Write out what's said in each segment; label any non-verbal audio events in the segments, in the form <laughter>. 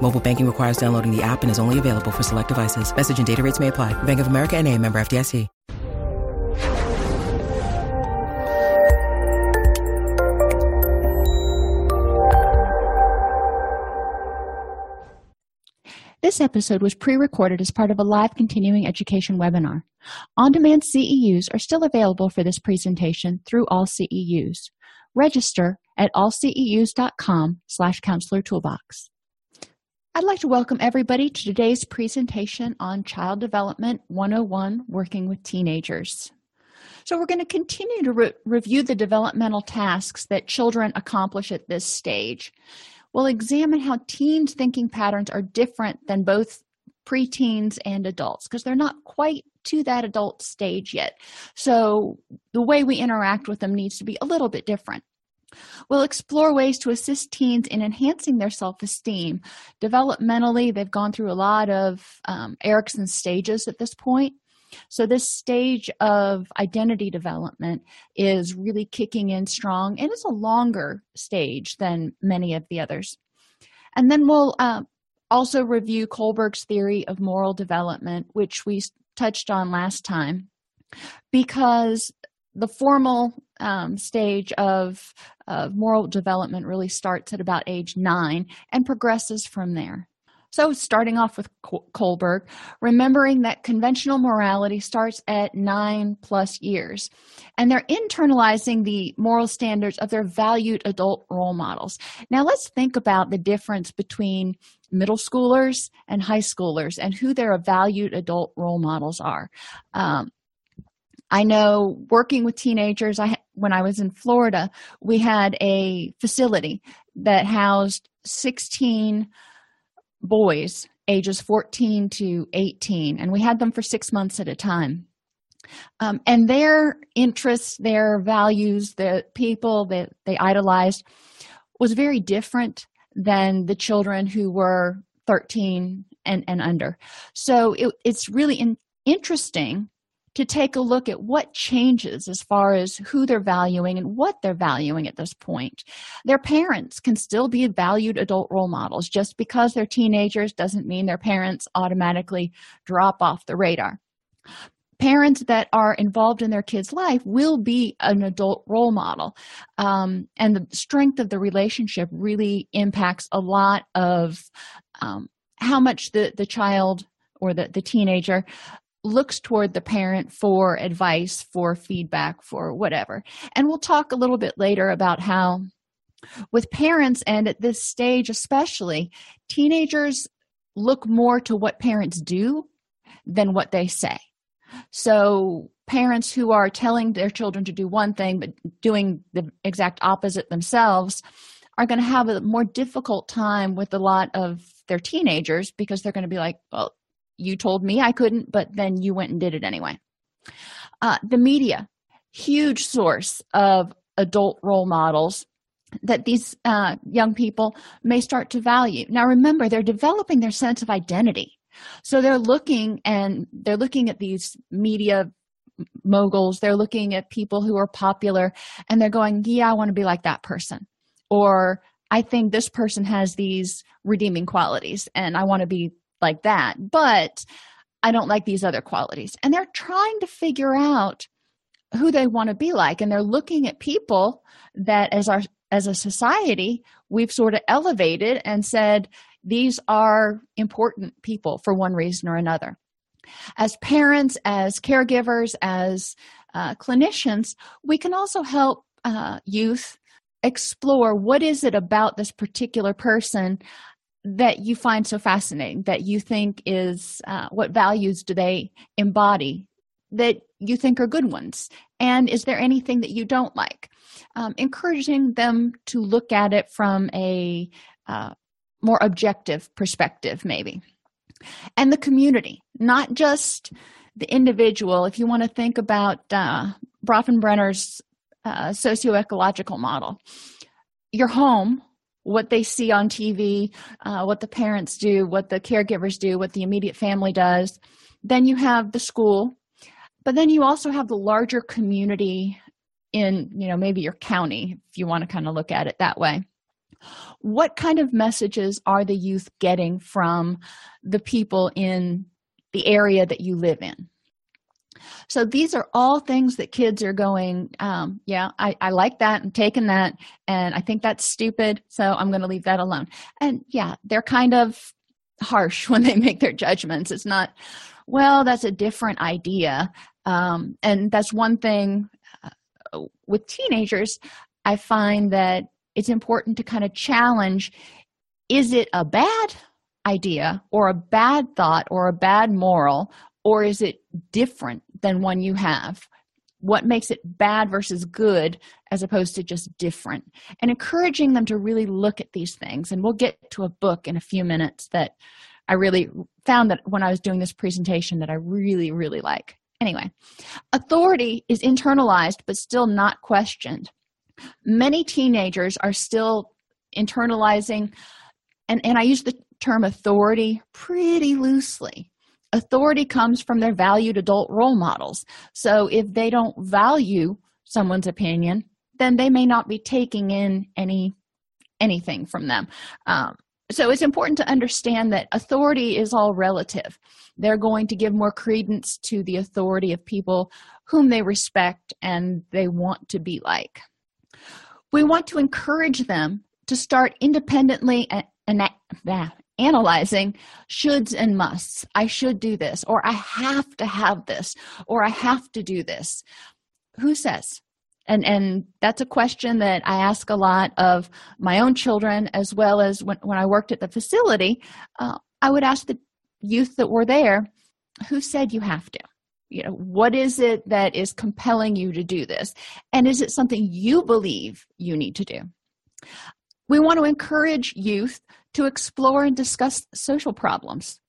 Mobile banking requires downloading the app and is only available for select devices. Message and data rates may apply. Bank of America and a member FDIC. This episode was pre recorded as part of a live continuing education webinar. On demand CEUs are still available for this presentation through AllCEUs. Register at allceus.com slash counselor toolbox. I'd like to welcome everybody to today's presentation on Child Development 101 Working with Teenagers. So, we're going to continue to re- review the developmental tasks that children accomplish at this stage. We'll examine how teens' thinking patterns are different than both preteens and adults because they're not quite to that adult stage yet. So, the way we interact with them needs to be a little bit different. We'll explore ways to assist teens in enhancing their self esteem. Developmentally, they've gone through a lot of um, Erikson stages at this point. So, this stage of identity development is really kicking in strong and it's a longer stage than many of the others. And then we'll uh, also review Kohlberg's theory of moral development, which we touched on last time, because the formal um, stage of, of moral development really starts at about age nine and progresses from there. So, starting off with Kohlberg, remembering that conventional morality starts at nine plus years, and they're internalizing the moral standards of their valued adult role models. Now, let's think about the difference between middle schoolers and high schoolers and who their valued adult role models are. Um, I know working with teenagers, I when I was in Florida, we had a facility that housed 16 boys ages 14 to 18 and we had them for six months at a time. Um, and their interests their values the people that they idolized was very different than the children who were 13 and, and under. So it, it's really in, interesting to take a look at what changes as far as who they're valuing and what they're valuing at this point. Their parents can still be valued adult role models. Just because they're teenagers doesn't mean their parents automatically drop off the radar. Parents that are involved in their kids' life will be an adult role model. Um, and the strength of the relationship really impacts a lot of um, how much the, the child or the, the teenager looks toward the parent for advice, for feedback, for whatever. And we'll talk a little bit later about how, with parents, and at this stage especially, teenagers look more to what parents do than what they say. So, parents who are telling their children to do one thing but doing the exact opposite themselves are going to have a more difficult time with a lot of their teenagers because they're going to be like, well, you told me I couldn't, but then you went and did it anyway. Uh, the media, huge source of adult role models that these uh, young people may start to value. Now, remember, they're developing their sense of identity. So they're looking and they're looking at these media moguls, they're looking at people who are popular, and they're going, Yeah, I want to be like that person. Or I think this person has these redeeming qualities, and I want to be like that, but I don't like these other qualities. And they're trying to figure out who they want to be like and they're looking at people that as our as a society we've sort of elevated and said these are important people for one reason or another as parents as caregivers as uh, clinicians we can also help uh, youth explore what is it about this particular person that you find so fascinating that you think is uh, what values do they embody that you think are good ones? And is there anything that you don't like? Um, encouraging them to look at it from a uh, more objective perspective maybe. And the community, not just the individual. If you want to think about uh, Bronfenbrenner's uh, socio-ecological model, your home, what they see on TV, uh, what the parents do, what the caregivers do, what the immediate family does. Then you have the school, but then you also have the larger community in, you know, maybe your county, if you want to kind of look at it that way. What kind of messages are the youth getting from the people in the area that you live in? So these are all things that kids are going, um, yeah, I, I like that. I'm taking that. And I think that's stupid. So I'm going to leave that alone. And yeah, they're kind of harsh <laughs> when they make their judgments. It's not, well, that's a different idea. Um, and that's one thing uh, with teenagers. I find that it's important to kind of challenge is it a bad idea or a bad thought or a bad moral or is it different than one you have. What makes it bad versus good as opposed to just different. And encouraging them to really look at these things. And we'll get to a book in a few minutes that i really found that when i was doing this presentation that i really really like. Anyway authority is internalized but still not questioned. Many teenagers are still internalizing and, and i use the term authority pretty loosely authority comes from their valued adult role models. So if they don't value someone's opinion then they may not be taking in any anything from them. Um, so it's important to understand that authority is all relative. They're going to give more credence to the authority of people whom they respect and they want to be like. We want to encourage them to start independently and, and analyzing shoulds and musts. I should do this, or I have to have this, or I have to do this. Who says? And and that's a question that I ask a lot of my own children, as well as when, when I worked at the facility. Uh, I would ask the youth that were there, who said you have to? You know, what is it that is compelling you to do this? And is it something you believe you need to do? We want to encourage youth to explore and discuss social problems.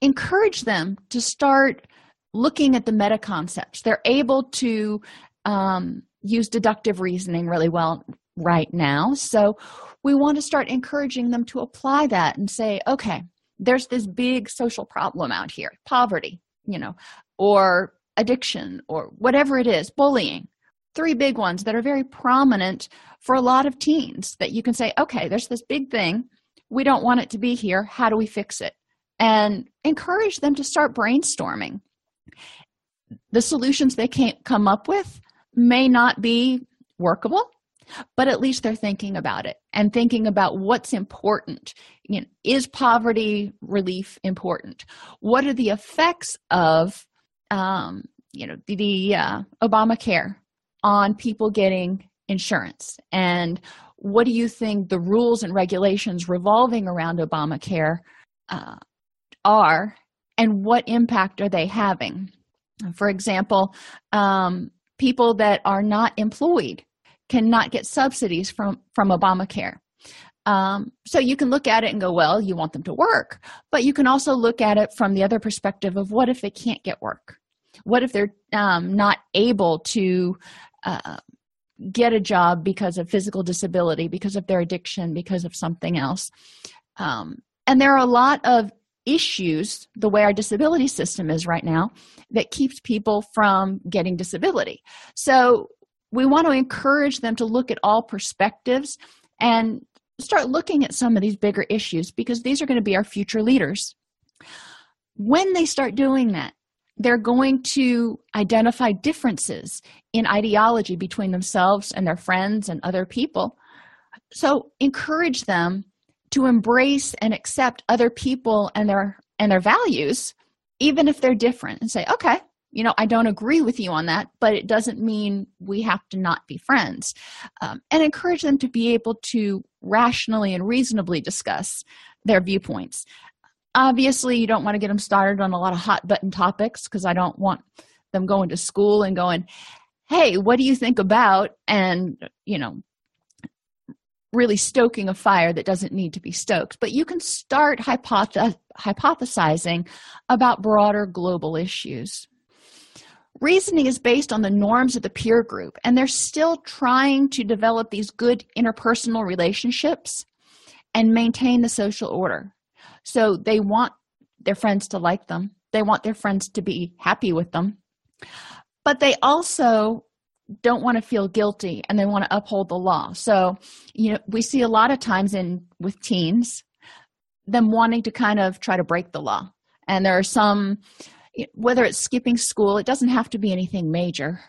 Encourage them to start looking at the meta concepts. They're able to um, use deductive reasoning really well right now. So we want to start encouraging them to apply that and say, okay, there's this big social problem out here poverty, you know, or addiction, or whatever it is, bullying three big ones that are very prominent for a lot of teens that you can say, okay, there's this big thing. We don't want it to be here. How do we fix it? And encourage them to start brainstorming. The solutions they can't come up with may not be workable, but at least they're thinking about it and thinking about what's important. You know, is poverty relief important? What are the effects of um, you know the, the uh, Obamacare on people getting insurance and what do you think the rules and regulations revolving around obamacare uh, are and what impact are they having? For example um, people that are not employed cannot get subsidies from from obamacare. Um, so you can look at it and go well you want them to work but you can also look at it from the other perspective of what if they can't get work? What if they're um, not able to uh, get a job because of physical disability, because of their addiction, because of something else. Um, and there are a lot of issues, the way our disability system is right now, that keeps people from getting disability. So we want to encourage them to look at all perspectives and start looking at some of these bigger issues because these are going to be our future leaders. When they start doing that, they're going to identify differences in ideology between themselves and their friends and other people. So encourage them to embrace and accept other people and their and their values even if they're different and say okay you know i don't agree with you on that but it doesn't mean we have to not be friends um, and encourage them to be able to rationally and reasonably discuss their viewpoints obviously you don't want to get them started on a lot of hot button topics because i don't want them going to school and going hey what do you think about and you know really stoking a fire that doesn't need to be stoked, but you can start hypoth- hypothesizing about broader global issues. Reasoning is based on the norms of the peer group, and they're still trying to develop these good interpersonal relationships and maintain the social order. So they want their friends to like them, they want their friends to be happy with them, but they also don't want to feel guilty and they want to uphold the law. So, you know, we see a lot of times in with teens them wanting to kind of try to break the law. And there are some whether it's skipping school, it doesn't have to be anything major.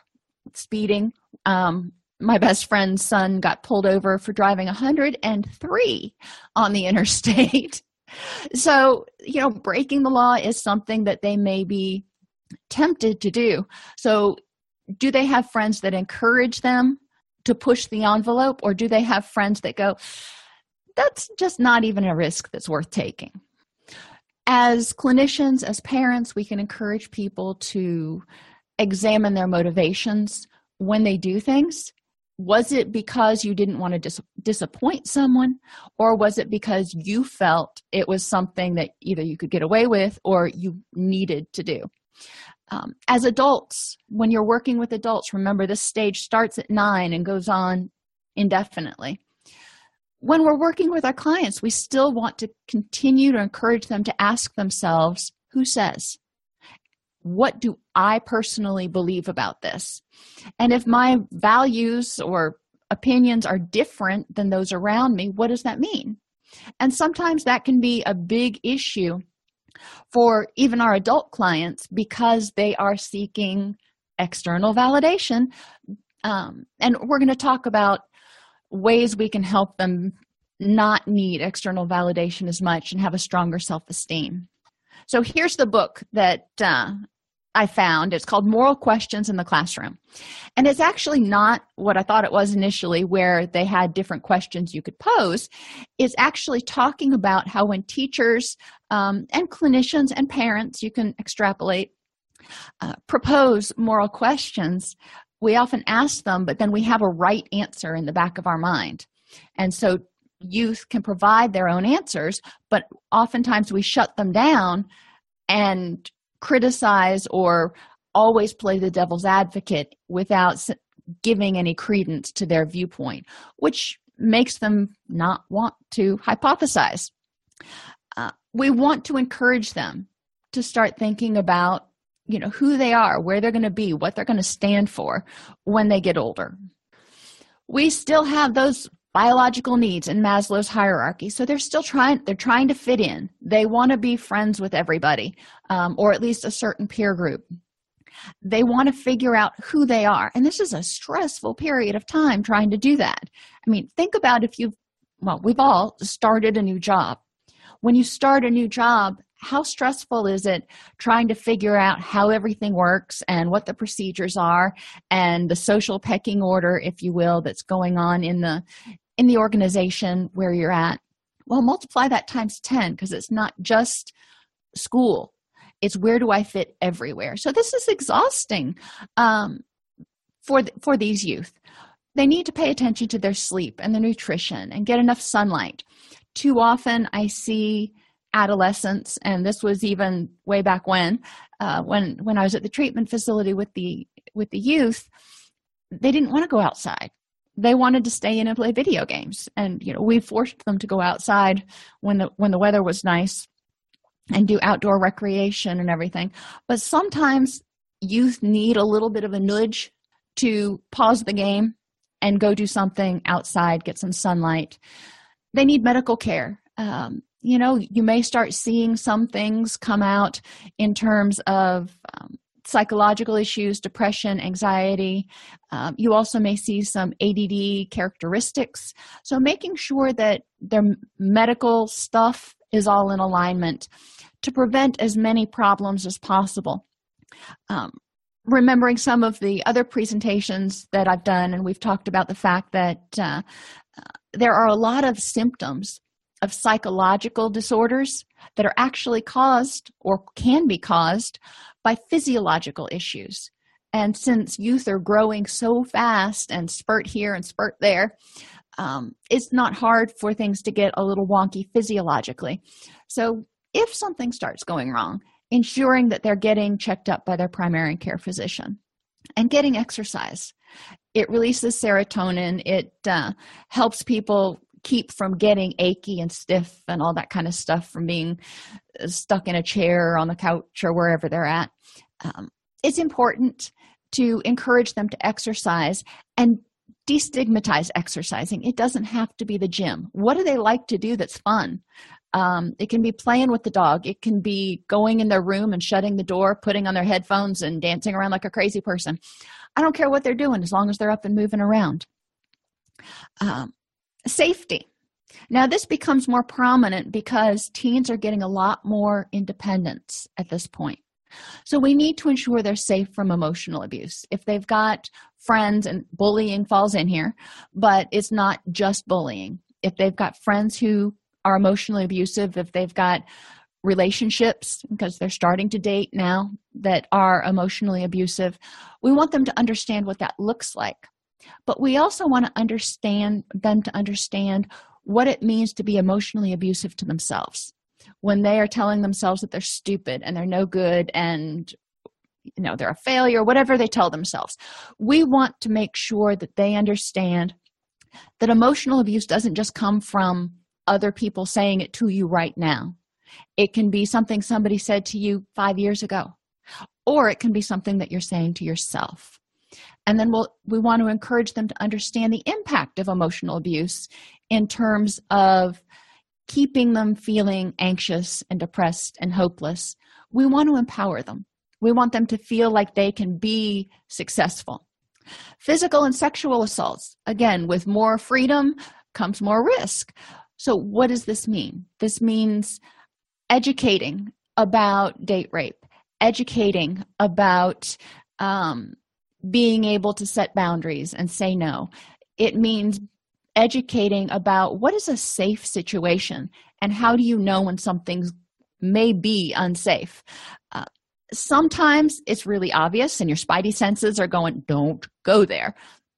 Speeding, um, my best friend's son got pulled over for driving 103 on the <laughs> interstate. So, you know, breaking the law is something that they may be tempted to do. So, do they have friends that encourage them to push the envelope, or do they have friends that go, that's just not even a risk that's worth taking? As clinicians, as parents, we can encourage people to examine their motivations when they do things. Was it because you didn't want to dis- disappoint someone, or was it because you felt it was something that either you could get away with or you needed to do? Um, as adults, when you're working with adults, remember this stage starts at nine and goes on indefinitely. When we're working with our clients, we still want to continue to encourage them to ask themselves who says, What do I personally believe about this? And if my values or opinions are different than those around me, what does that mean? And sometimes that can be a big issue for even our adult clients because they are seeking external validation. Um, and we're going to talk about ways we can help them not need external validation as much and have a stronger self esteem. So here's the book that uh, I found. It's called Moral Questions in the Classroom. And it's actually not what I thought it was initially, where they had different questions you could pose. It's actually talking about how when teachers um, and clinicians and parents, you can extrapolate, uh, propose moral questions, we often ask them, but then we have a right answer in the back of our mind. And so youth can provide their own answers, but oftentimes we shut them down and criticize or always play the devil's advocate without giving any credence to their viewpoint, which makes them not want to hypothesize. Uh, we want to encourage them to start thinking about you know who they are where they're going to be what they're going to stand for when they get older we still have those biological needs in maslow's hierarchy. So they're still trying they're trying to fit in. They want to be friends with everybody um, or at least a certain peer group. They want to figure out who they are and this is a stressful period of time trying to do that. I mean think about if you've well we've all started a new job. When you start a new job how stressful is it trying to figure out how everything works and what the procedures are and the social pecking order if you will that's going on in the in the organization where you're at well multiply that times 10 because it's not just school. It's where do i fit everywhere? So this is exhausting um, for for these youth. They need to pay attention to their sleep and their nutrition and get enough sunlight. Too often i see adolescents and this was even way back when uh, when when i was at the treatment facility with the with the youth they didn't want to go outside they wanted to stay in and play video games. And you know we forced them to go outside when the when the weather was nice and do outdoor recreation and everything. But sometimes youth need a little bit of a nudge to pause the game and go do something outside get some sunlight. They need medical care. Um, you know you may start seeing some things come out in terms of um, psychological issues depression anxiety. Um, you also may see some add characteristics. So making sure that their medical stuff is all in alignment to prevent as many problems as possible. Um, remembering some of the other presentations that i've done and we've talked about the fact that uh, uh, there are a lot of symptoms of psychological disorders that are actually caused or can be caused by physiological issues. And since youth are growing so fast and spurt here and spurt there, um, it's not hard for things to get a little wonky physiologically. So, if something starts going wrong, ensuring that they're getting checked up by their primary care physician and getting exercise. It releases serotonin, it uh, helps people keep from getting achy and stiff and all that kind of stuff from being stuck in a chair or on the couch or wherever they're at. Um, it's important to encourage them to exercise and destigmatize exercising. It doesn't have to be the gym. What do they like to do that's fun? Um, it can be playing with the dog. It can be going in their room and shutting the door, putting on their headphones, and dancing around like a crazy person. I don't care what they're doing as long as they're up and moving around. Um, safety. Now, this becomes more prominent because teens are getting a lot more independence at this point. So, we need to ensure they're safe from emotional abuse. If they've got friends, and bullying falls in here, but it's not just bullying. If they've got friends who are emotionally abusive, if they've got relationships because they're starting to date now that are emotionally abusive, we want them to understand what that looks like. But we also want to understand them to understand what it means to be emotionally abusive to themselves. When they are telling themselves that they're stupid and they're no good and you know they're a failure whatever they tell themselves. We want to make sure that they understand that emotional abuse doesn't just come from other people saying it to you right now. It can be something somebody said to you five years ago or it can be something that you're saying to yourself and then we'll we want to encourage them to understand the impact of emotional abuse in terms of keeping them feeling anxious and depressed and hopeless. We want to empower them. We want them to feel like they can be successful. Physical and sexual assaults again with more freedom comes more risk. So what does this mean? This means educating about date rape educating about um, being able to set boundaries and say no. It means educating about what is a safe situation and how do you know when something's may be unsafe. Uh, sometimes it's really obvious and your spidey senses are going don't go there.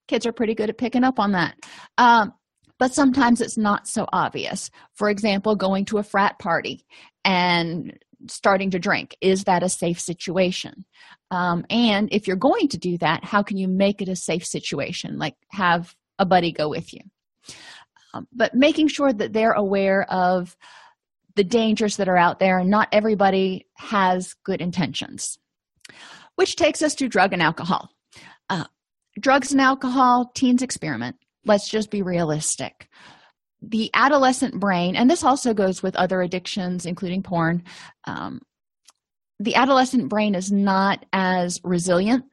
Kids are pretty good at picking up on that. Um, but sometimes it's not so obvious. For example going to a frat party and starting to drink? Is that a safe situation? Um, and if you're going to do that how can you make it a safe situation? Like have a buddy go with you. Um, but making sure that they're aware of the dangers that are out there and not everybody has good intentions which takes us to drug and alcohol. Uh, drugs and alcohol teens experiment. Let's just be realistic the adolescent brain and this also goes with other addictions including porn um, the adolescent brain is not as resilient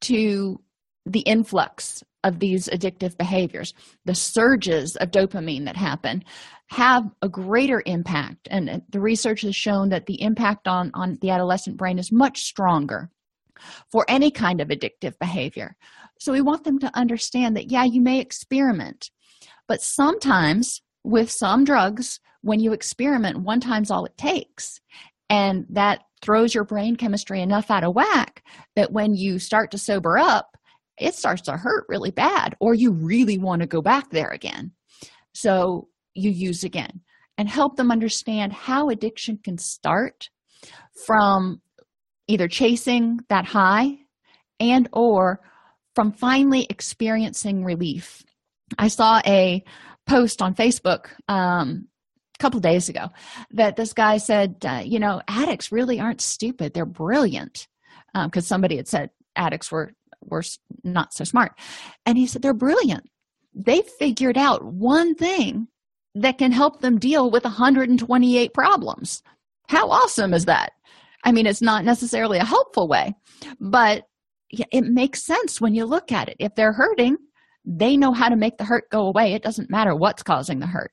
to the influx of these addictive behaviors. The surges of dopamine that happen have a greater impact and the research has shown that the impact on on the adolescent brain is much stronger for any kind of addictive behavior. So we want them to understand that yeah you may experiment but sometimes with some drugs when you experiment one time's all it takes. And that throws your brain chemistry enough out of whack that when you start to sober up it starts to hurt really bad or you really want to go back there again. So you use again and help them understand how addiction can start from either chasing that high and or from finally experiencing relief i saw a post on facebook um, a couple days ago that this guy said uh, you know addicts really aren't stupid they're brilliant. Because um, somebody had said addicts were were not so smart. And he said they're brilliant. They figured out one thing that can help them deal with 128 problems. How awesome is that? I mean it's not necessarily a helpful way but it makes sense when you look at it. If they're hurting they know how to make the hurt go away. It doesn't matter what's causing the hurt.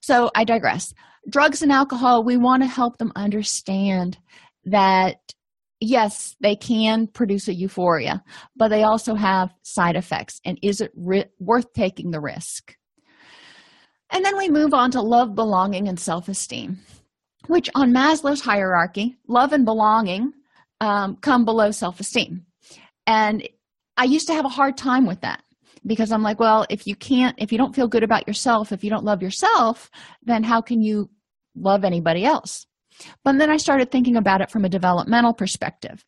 So i digress. Drugs and alcohol we want to help them understand that yes they can produce a euphoria but they also have side effects. And is it ri- worth taking the risk? And then we move on to love belonging and self-esteem which on maslow's hierarchy love and belonging um, come below self-esteem. And i used to have a hard time with that because I'm like, well, if you can't, if you don't feel good about yourself, if you don't love yourself, then how can you love anybody else? But then I started thinking about it from a developmental perspective.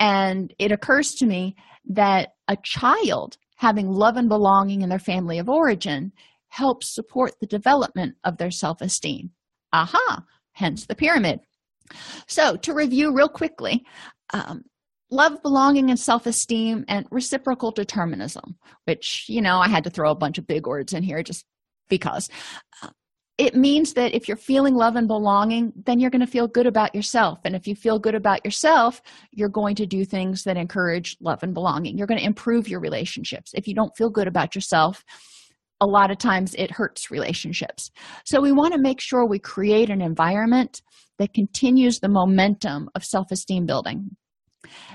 And it occurs to me that a child having love and belonging in their family of origin helps support the development of their self esteem. Aha, hence the pyramid. So, to review real quickly, um, love, belonging, and self esteem, and reciprocal determinism, which, you know, I had to throw a bunch of big words in here just because. Uh, it means that if you're feeling love and belonging, then you're going to feel good about yourself. And if you feel good about yourself, you're going to do things that encourage love and belonging. You're going to improve your relationships. If you don't feel good about yourself, a lot of times it hurts relationships. So we want to make sure we create an environment that continues the momentum of self esteem building.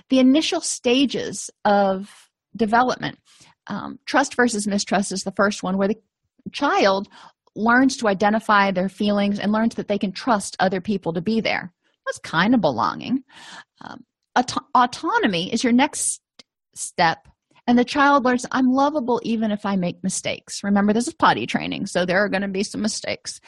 The initial stages of development um, trust versus mistrust is the first one, where the child learns to identify their feelings and learns that they can trust other people to be there. That's kind of belonging. Um, auto- autonomy is your next step and the child learns i'm lovable even if i make mistakes remember this is potty training so there are going to be some mistakes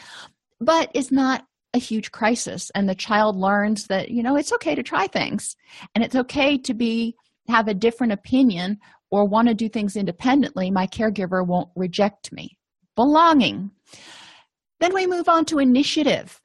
but it's not a huge crisis and the child learns that you know it's okay to try things and it's okay to be have a different opinion or want to do things independently my caregiver won't reject me. Belonging. Then we move on to initiative.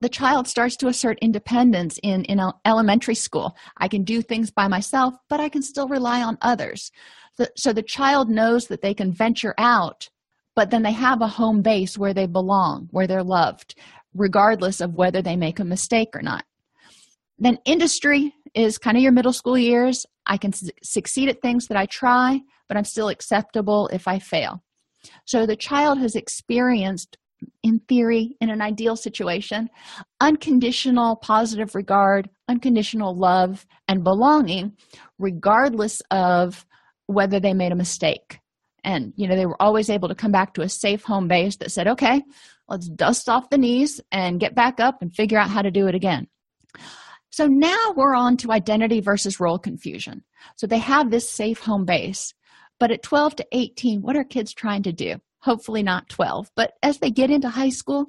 The child starts to assert independence in, in elementary school. I can do things by myself but i can still rely on others. The, so the child knows that they can venture out but then they have a home base where they belong where they're loved regardless of whether they make a mistake or not. Then, industry is kind of your middle school years. I can su- succeed at things that I try, but I'm still acceptable if I fail. So, the child has experienced, in theory, in an ideal situation, unconditional positive regard, unconditional love, and belonging, regardless of whether they made a mistake. And, you know, they were always able to come back to a safe home base that said, okay, Let's dust off the knees and get back up and figure out how to do it again. So now we're on to identity versus role confusion. So they have this safe home base. But at 12 to 18, what are kids trying to do? Hopefully not 12. But as they get into high school,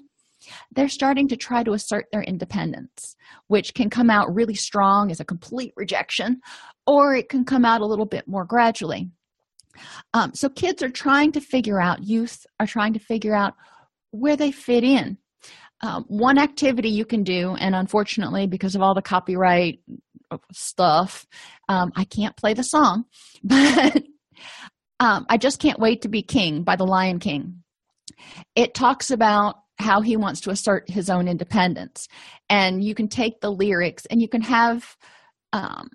they're starting to try to assert their independence, which can come out really strong as a complete rejection, or it can come out a little bit more gradually. Um, so kids are trying to figure out, youth are trying to figure out where they fit in. Um, one activity you can do, and unfortunately, because of all the copyright stuff, um, I can't play the song, <laughs> but um, I just can't wait to be king by the Lion King. It talks about how he wants to assert his own independence, and you can take the lyrics and you can have um,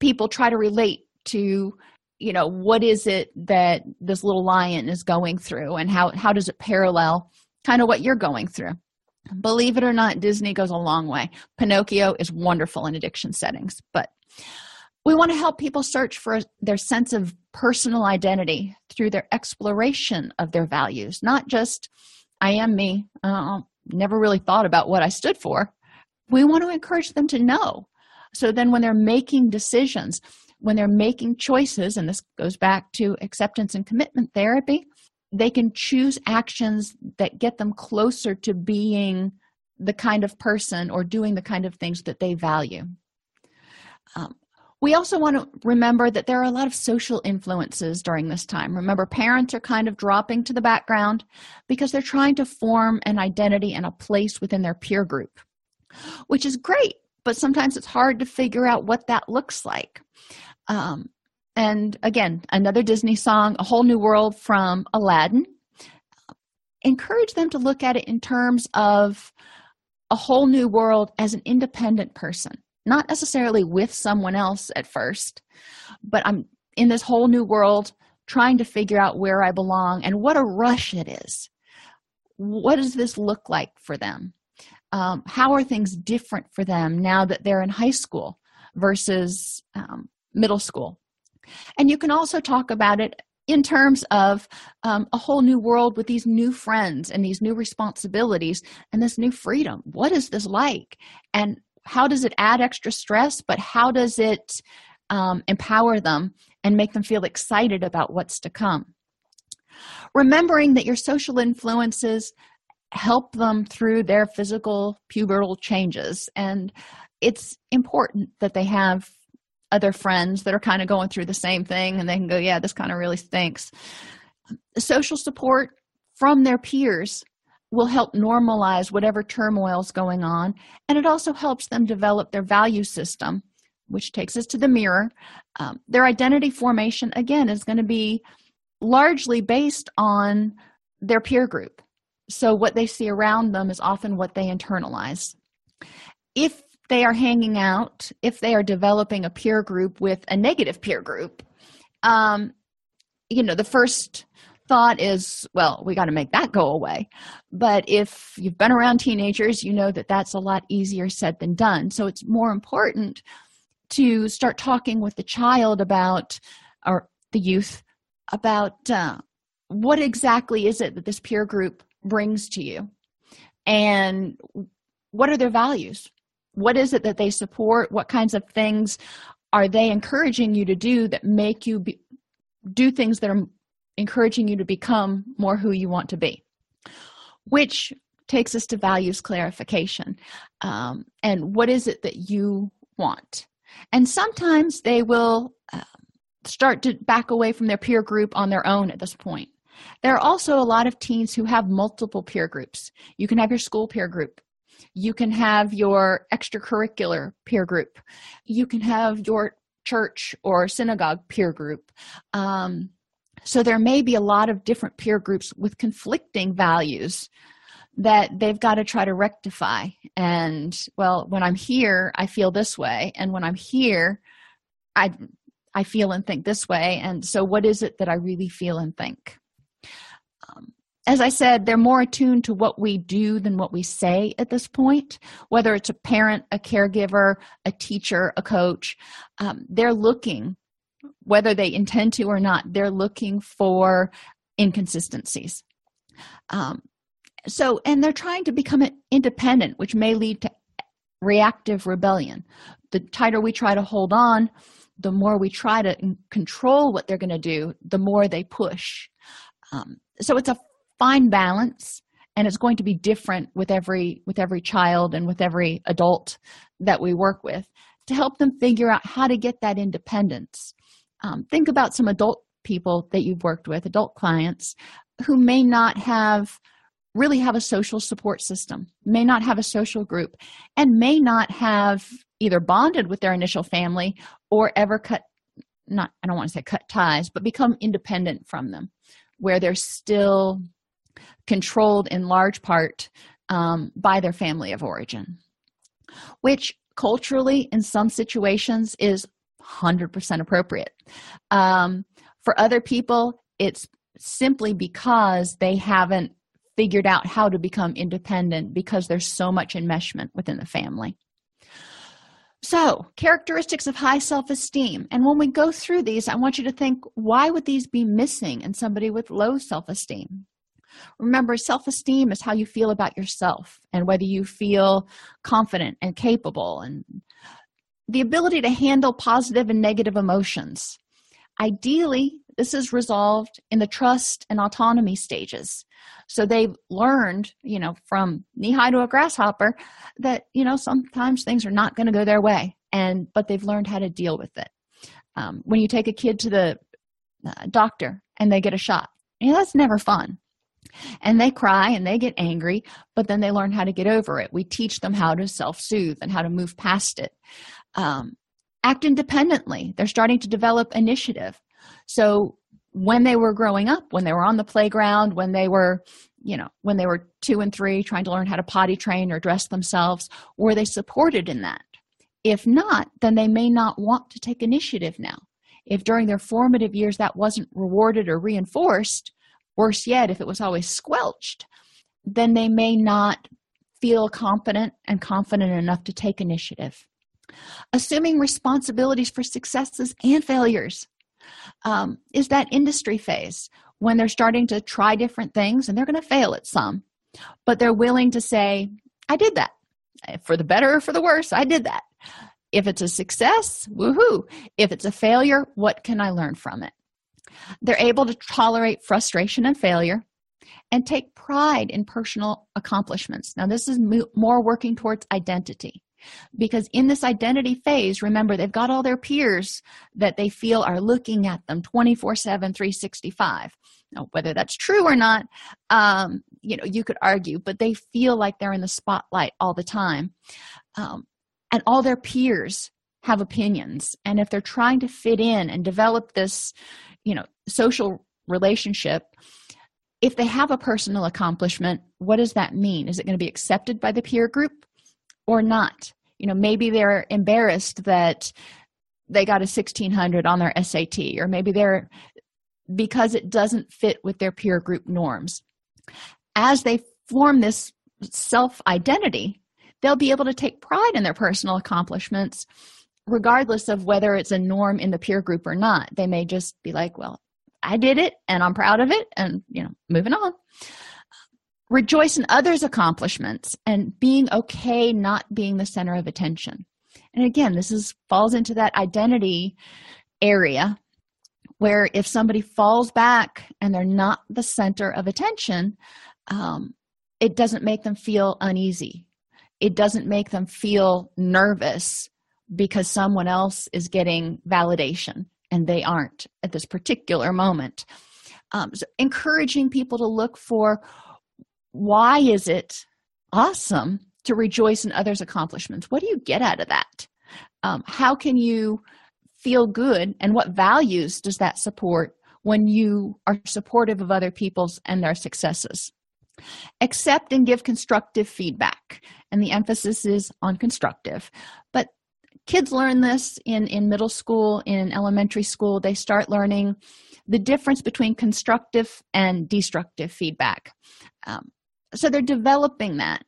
people try to relate to you know what is it that this little lion is going through and how how does it parallel kind of what you're going through. Believe it or not, Disney goes a long way. Pinocchio is wonderful in addiction settings, but we want to help people search for their sense of personal identity through their exploration of their values, not just, I am me, uh, never really thought about what I stood for. We want to encourage them to know. So then, when they're making decisions, when they're making choices, and this goes back to acceptance and commitment therapy, they can choose actions that get them closer to being the kind of person or doing the kind of things that they value. Um, we also want to remember that there are a lot of social influences during this time. Remember, parents are kind of dropping to the background because they're trying to form an identity and a place within their peer group, which is great, but sometimes it's hard to figure out what that looks like. Um, and again another disney song a whole new world from aladdin. Encourage them to look at it in terms of a whole new world as an independent person not necessarily with someone else at first but i'm in this whole new world trying to figure out where i belong and what a rush it is. What does this look like for them? Um, how are things different for them now that they're in high school versus um, middle school and you can also talk about it in terms of um, a whole new world with these new friends and these new responsibilities and this new freedom. What is this like? And how does it add extra stress, but how does it um, empower them and make them feel excited about what's to come? remembering that your social influences help them through their physical pubertal changes and it's important that they have other friends that are kind of going through the same thing and they can go yeah this kind of really stinks. Social support from their peers will help normalize whatever turmoil is going on and it also helps them develop their value system which takes us to the mirror. Um, their identity formation again is going to be largely based on their peer group. So what they see around them is often what they internalize. If they are hanging out if they are developing a peer group with a negative peer group um, you know the first thought is well we got to make that go away. But if you've been around teenagers you know that that's a lot easier said than done. So it's more important to start talking with the child about or the youth about uh, what exactly is it that this peer group brings to you? And what are their values what is it that they support? What kinds of things are they encouraging you to do that make you be, do things that are encouraging you to become more who you want to be? Which takes us to values clarification um, and what is it that you want? And sometimes they will uh, start to back away from their peer group on their own at this point. There are also a lot of teens who have multiple peer groups. You can have your school peer group you can have your extracurricular peer group. You can have your church or synagogue peer group. Um, so there may be a lot of different peer groups with conflicting values that they've got to try to rectify. And well when i'm here i feel this way. And when i'm here i i feel and think this way. And so what is it that i really feel and think as i said they're more attuned to what we do than what we say at this point whether it's a parent a caregiver a teacher a coach. Um, they're looking whether they intend to or not they're looking for inconsistencies. Um, so and they're trying to become independent which may lead to reactive rebellion. The tighter we try to hold on the more we try to control what they're going to do the more they push. Um, so it's a fine balance and it's going to be different with every with every child and with every adult that we work with to help them figure out how to get that independence. Um, think about some adult people that you've worked with adult clients who may not have really have a social support system may not have a social group and may not have either bonded with their initial family or ever cut not i don't want to say cut ties but become independent from them where they're still controlled in large part um, by their family of origin which culturally in some situations is 100% appropriate. Um, for other people it's simply because they haven't figured out how to become independent because there's so much enmeshment within the family. So characteristics of high self-esteem. And when we go through these i want you to think why would these be missing in somebody with low self-esteem remember self-esteem is how you feel about yourself and whether you feel confident and capable and the ability to handle positive and negative emotions. Ideally this is resolved in the trust and autonomy stages. So they've learned you know from knee high to a grasshopper that you know sometimes things are not going to go their way and but they've learned how to deal with it. Um, when you take a kid to the uh, doctor and they get a shot you know, that's never fun and they cry and they get angry but then they learn how to get over it. We teach them how to self-soothe and how to move past it. Um, act independently. They're starting to develop initiative. So when they were growing up when they were on the playground when they were you know when they were two and three trying to learn how to potty train or dress themselves were they supported in that? If not then they may not want to take initiative now. If during their formative years that wasn't rewarded or reinforced worse yet if it was always squelched then they may not feel competent and confident enough to take initiative. Assuming responsibilities for successes and failures um, is that industry phase when they're starting to try different things and they're going to fail at some but they're willing to say i did that. For the better or for the worse i did that. If it's a success woohoo. If it's a failure what can i learn from it They're able to tolerate frustration and failure and take pride in personal accomplishments. Now, this is more working towards identity because in this identity phase, remember, they've got all their peers that they feel are looking at them 24 7, 365. Now, whether that's true or not, um, you know, you could argue, but they feel like they're in the spotlight all the time. Um, and all their peers have opinions. And if they're trying to fit in and develop this, you know, social relationship, if they have a personal accomplishment, what does that mean? Is it going to be accepted by the peer group or not? You know, maybe they're embarrassed that they got a 1600 on their SAT, or maybe they're because it doesn't fit with their peer group norms. As they form this self identity, they'll be able to take pride in their personal accomplishments regardless of whether it's a norm in the peer group or not. They may just be like, well, I did it and I'm proud of it and, you know, moving on. Rejoice in others' accomplishments and being okay not being the center of attention. And again, this is falls into that identity area where if somebody falls back and they're not the center of attention, um, it doesn't make them feel uneasy. It doesn't make them feel nervous because someone else is getting validation and they aren't at this particular moment. Um, so encouraging people to look for why is it awesome to rejoice in others' accomplishments? What do you get out of that? Um, how can you feel good and what values does that support when you are supportive of other people's and their successes? Accept and give constructive feedback, and the emphasis is on constructive. But kids learn this in in middle school in elementary school they start learning the difference between constructive and destructive feedback. Um, so they're developing that.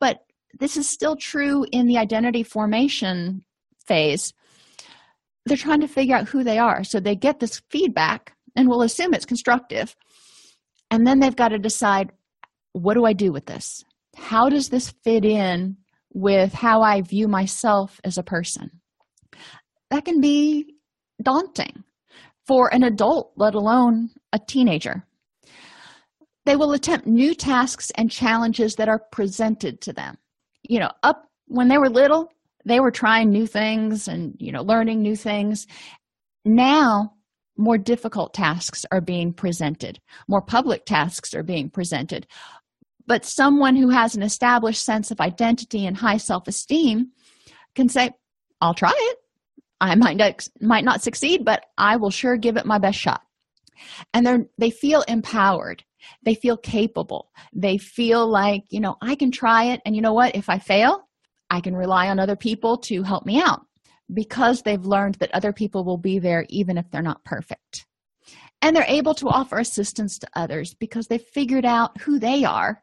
But this is still true in the identity formation phase. They're trying to figure out who they are. So they get this feedback and we'll assume it's constructive. And then they've got to decide what do i do with this? How does this fit in with how I view myself as a person. That can be daunting for an adult, let alone a teenager. They will attempt new tasks and challenges that are presented to them. You know, up when they were little, they were trying new things and, you know, learning new things. Now, more difficult tasks are being presented, more public tasks are being presented but someone who has an established sense of identity and high self-esteem can say i'll try it. I might not, might not succeed but i will sure give it my best shot. And they they feel empowered. They feel capable. They feel like you know i can try it and you know what? If i fail i can rely on other people to help me out because they've learned that other people will be there even if they're not perfect. And they're able to offer assistance to others because they've figured out who they are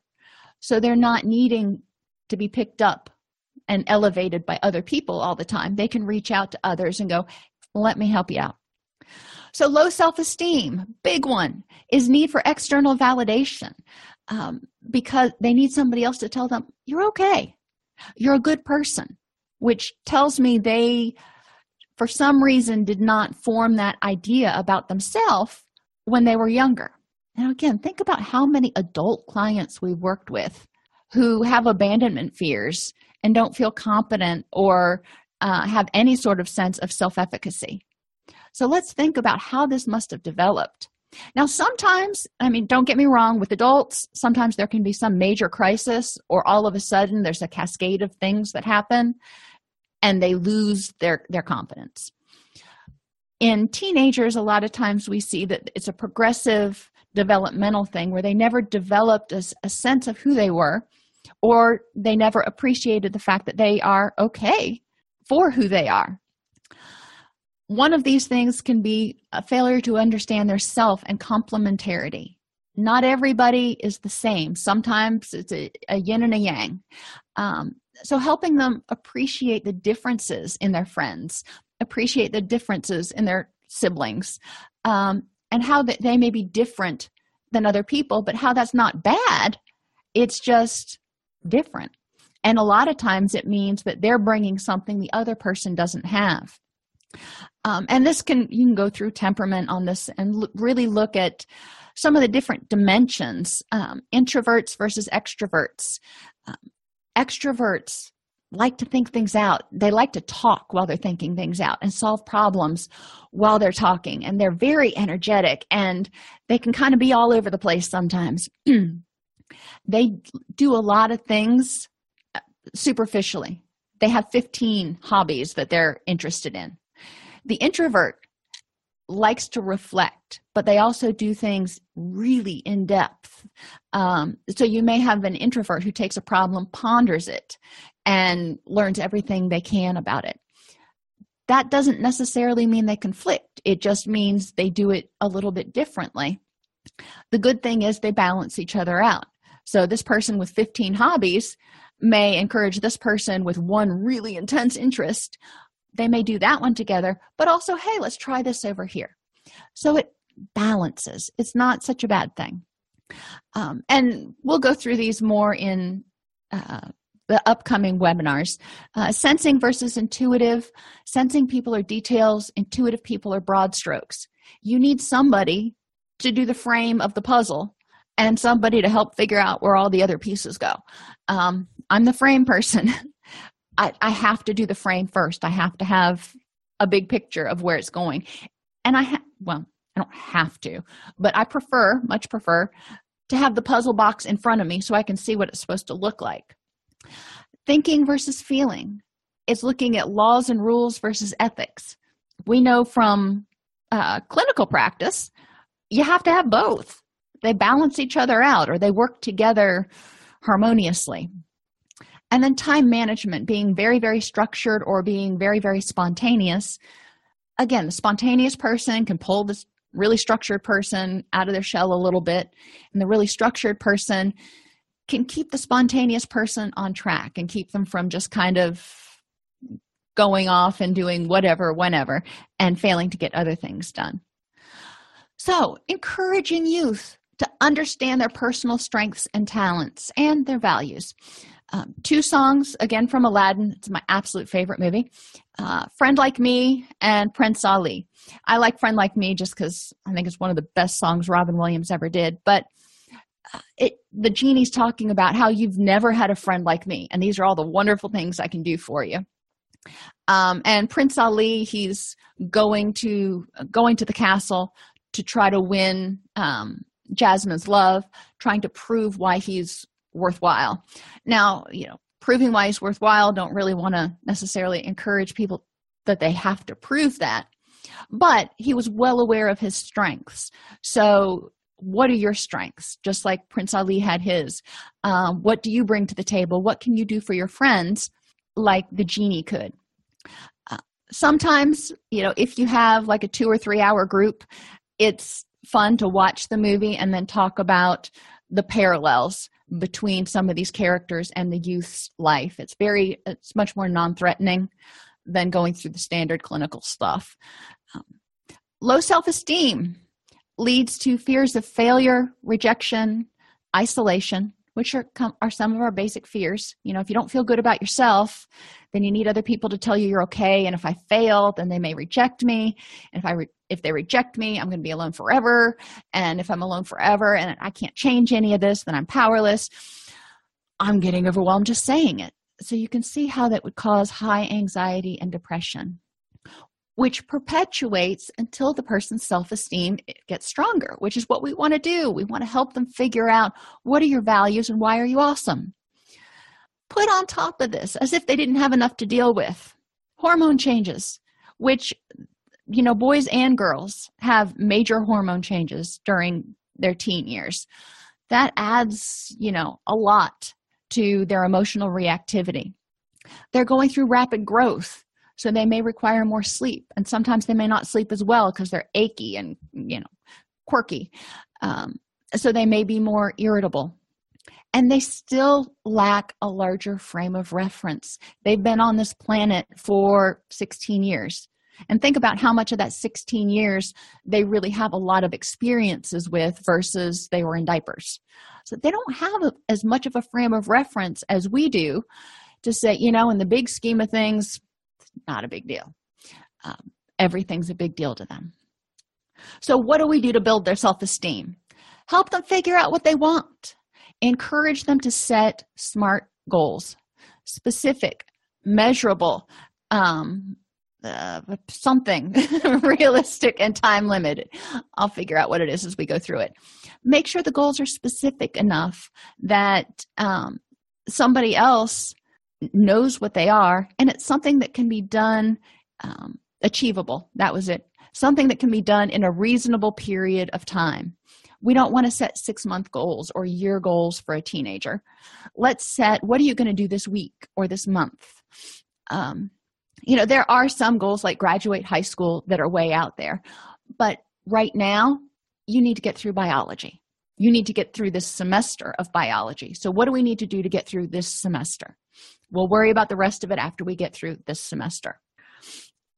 so they're not needing to be picked up and elevated by other people all the time. They can reach out to others and go let me help you out. So low self-esteem big one is need for external validation um, because they need somebody else to tell them you're okay. You're a good person which tells me they for some reason did not form that idea about themselves when they were younger now, again, think about how many adult clients we've worked with who have abandonment fears and don't feel competent or uh, have any sort of sense of self efficacy. So let's think about how this must have developed. Now, sometimes, I mean, don't get me wrong, with adults, sometimes there can be some major crisis, or all of a sudden there's a cascade of things that happen and they lose their, their confidence. In teenagers, a lot of times we see that it's a progressive developmental thing where they never developed a, a sense of who they were or they never appreciated the fact that they are okay for who they are. One of these things can be a failure to understand their self and complementarity. Not everybody is the same. Sometimes it's a, a yin and a yang. Um, so, helping them appreciate the differences in their friends, appreciate the differences in their siblings, um, and how that they may be different than other people but how that's not bad it's just different. And a lot of times it means that they're bringing something the other person doesn't have. Um, and this can you can go through temperament on this and l- really look at some of the different dimensions um, introverts versus extroverts. Um, extroverts like to think things out. They like to talk while they're thinking things out and solve problems while they're talking. And they're very energetic and they can kind of be all over the place sometimes. <clears throat> They do a lot of things uh, superficially. They have 15 hobbies that they're interested in. The introvert likes to reflect but they also do things really in depth. Um, so you may have an introvert who takes a problem ponders it and learns everything they can about it. That doesn't necessarily mean they conflict. It just means they do it a little bit differently. The good thing is they balance each other out. So this person with 15 hobbies may encourage this person with one really intense interest. They may do that one together but also hey let's try this over here. So it balances. It's not such a bad thing. Um, and we'll go through these more in uh, the upcoming webinars. Uh, sensing versus intuitive. Sensing people are details. Intuitive people are broad strokes. You need somebody to do the frame of the puzzle and somebody to help figure out where all the other pieces go. Um, i'm the frame person. <laughs> I, I have to do the frame first. I have to have a big picture of where it's going. And i ha- well i don't have to but i prefer much prefer to have the puzzle box in front of me so i can see what it's supposed to look like thinking versus feeling is looking at laws and rules versus ethics. We know from uh, clinical practice you have to have both. They balance each other out or they work together harmoniously. And then time management being very very structured or being very very spontaneous. Again the spontaneous person can pull this really structured person out of their shell a little bit and the really structured person can keep the spontaneous person on track and keep them from just kind of going off and doing whatever whenever and failing to get other things done. So encouraging youth to understand their personal strengths and talents and their values. Um, two songs again from aladdin. It's my absolute favorite movie. Uh, friend like me and prince ali. I like friend like me just because i think it's one of the best songs robin williams ever did but it the genie's talking about how you've never had a friend like me and these are all the wonderful things i can do for you. Um, and prince ali he's going to going to the castle to try to win um, jasmine's love trying to prove why he's worthwhile. Now you know proving why he's worthwhile don't really want to necessarily encourage people that they have to prove that but he was well aware of his strengths. So what are your strengths? Just like prince ali had his um, what do you bring to the table? What can you do for your friends like the genie could? Uh, sometimes you know if you have like a two or three hour group it's fun to watch the movie and then talk about the parallels between some of these characters and the youth's life. It's very it's much more non-threatening than going through the standard clinical stuff. Um, low self-esteem leads to fears of failure rejection isolation which are, are some of our basic fears. You know if you don't feel good about yourself then you need other people to tell you you're okay. And if i fail then they may reject me. And if i re- if they reject me i'm going to be alone forever. And if i'm alone forever and i can't change any of this then i'm powerless. I'm getting overwhelmed just saying it. So you can see how that would cause high anxiety and depression which perpetuates until the person's self-esteem gets stronger which is what we want to do. We want to help them figure out what are your values and why are you awesome. Put on top of this as if they didn't have enough to deal with hormone changes which you know boys and girls have major hormone changes during their teen years. That adds you know a lot to their emotional reactivity. They're going through rapid growth so they may require more sleep and sometimes they may not sleep as well because they're achy and you know quirky um, so they may be more irritable and they still lack a larger frame of reference. They've been on this planet for 16 years. And think about how much of that 16 years they really have a lot of experiences with versus they were in diapers. So they don't have a, as much of a frame of reference as we do to say, you know, in the big scheme of things, not a big deal. Um, everything's a big deal to them. So, what do we do to build their self esteem? Help them figure out what they want. Encourage them to set smart goals, specific, measurable, um, uh, something <laughs> realistic and time limited. I'll figure out what it is as we go through it. Make sure the goals are specific enough that um, somebody else knows what they are and it's something that can be done um, achievable. That was it. Something that can be done in a reasonable period of time. We don't want to set six month goals or year goals for a teenager. Let's set what are you going to do this week or this month? Um, you know, there are some goals like graduate high school that are way out there, but right now, you need to get through biology. You need to get through this semester of biology. So, what do we need to do to get through this semester? We'll worry about the rest of it after we get through this semester.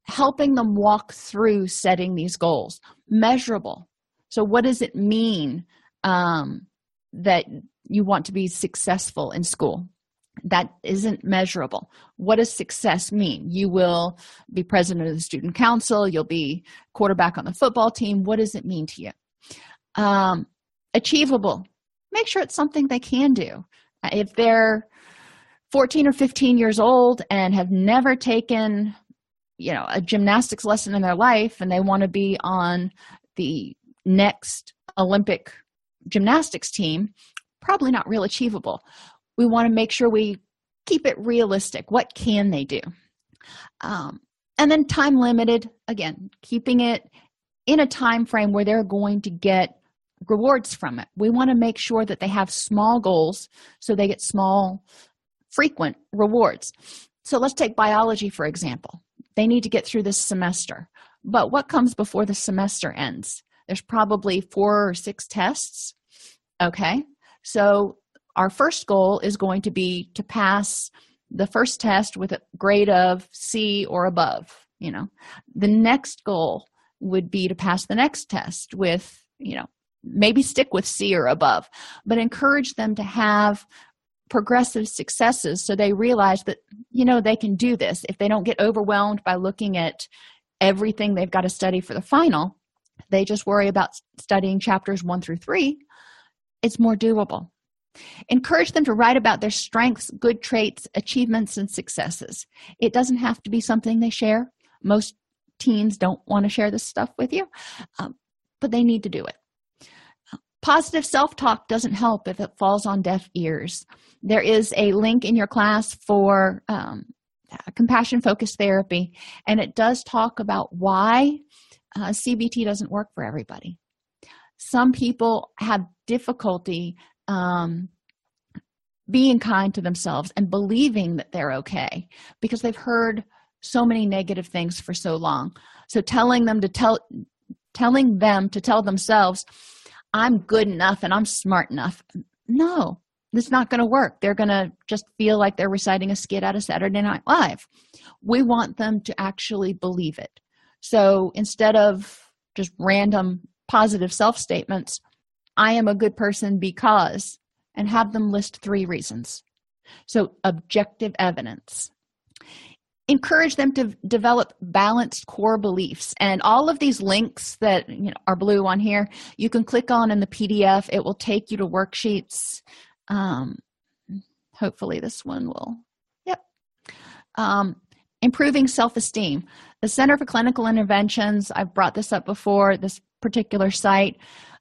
Helping them walk through setting these goals, measurable. So, what does it mean um, that you want to be successful in school? That isn't measurable. What does success mean? You will be president of the student council, you'll be quarterback on the football team. What does it mean to you? Um, achievable. Make sure it's something they can do. If they're 14 or 15 years old and have never taken you know a gymnastics lesson in their life and they want to be on the next Olympic gymnastics team, probably not real achievable. We want to make sure we keep it realistic. What can they do? Um, and then time limited, again, keeping it in a time frame where they're going to get rewards from it. We want to make sure that they have small goals so they get small, frequent rewards. So let's take biology, for example. They need to get through this semester. But what comes before the semester ends? There's probably four or six tests. Okay, so our first goal is going to be to pass the first test with a grade of C or above. You know, the next goal would be to pass the next test with, you know, maybe stick with C or above, but encourage them to have progressive successes so they realize that, you know, they can do this. If they don't get overwhelmed by looking at everything they've got to study for the final, they just worry about studying chapters one through three, it's more doable. Encourage them to write about their strengths, good traits, achievements, and successes. It doesn't have to be something they share. Most teens don't want to share this stuff with you, um, but they need to do it. Positive self talk doesn't help if it falls on deaf ears. There is a link in your class for um, compassion focused therapy, and it does talk about why uh, CBT doesn't work for everybody. Some people have difficulty um, being kind to themselves and believing that they're okay because they've heard so many negative things for so long. So telling them to tell telling them to tell themselves, I'm good enough and I'm smart enough. No, it's not going to work. They're going to just feel like they're reciting a skit out of Saturday Night Live. We want them to actually believe it. So instead of just random positive self statements, I am a good person because, and have them list three reasons. So, objective evidence. Encourage them to develop balanced core beliefs. And all of these links that you know, are blue on here, you can click on in the PDF. It will take you to worksheets. Um, hopefully, this one will. Yep. Um, improving self esteem. The Center for Clinical Interventions, I've brought this up before, this particular site.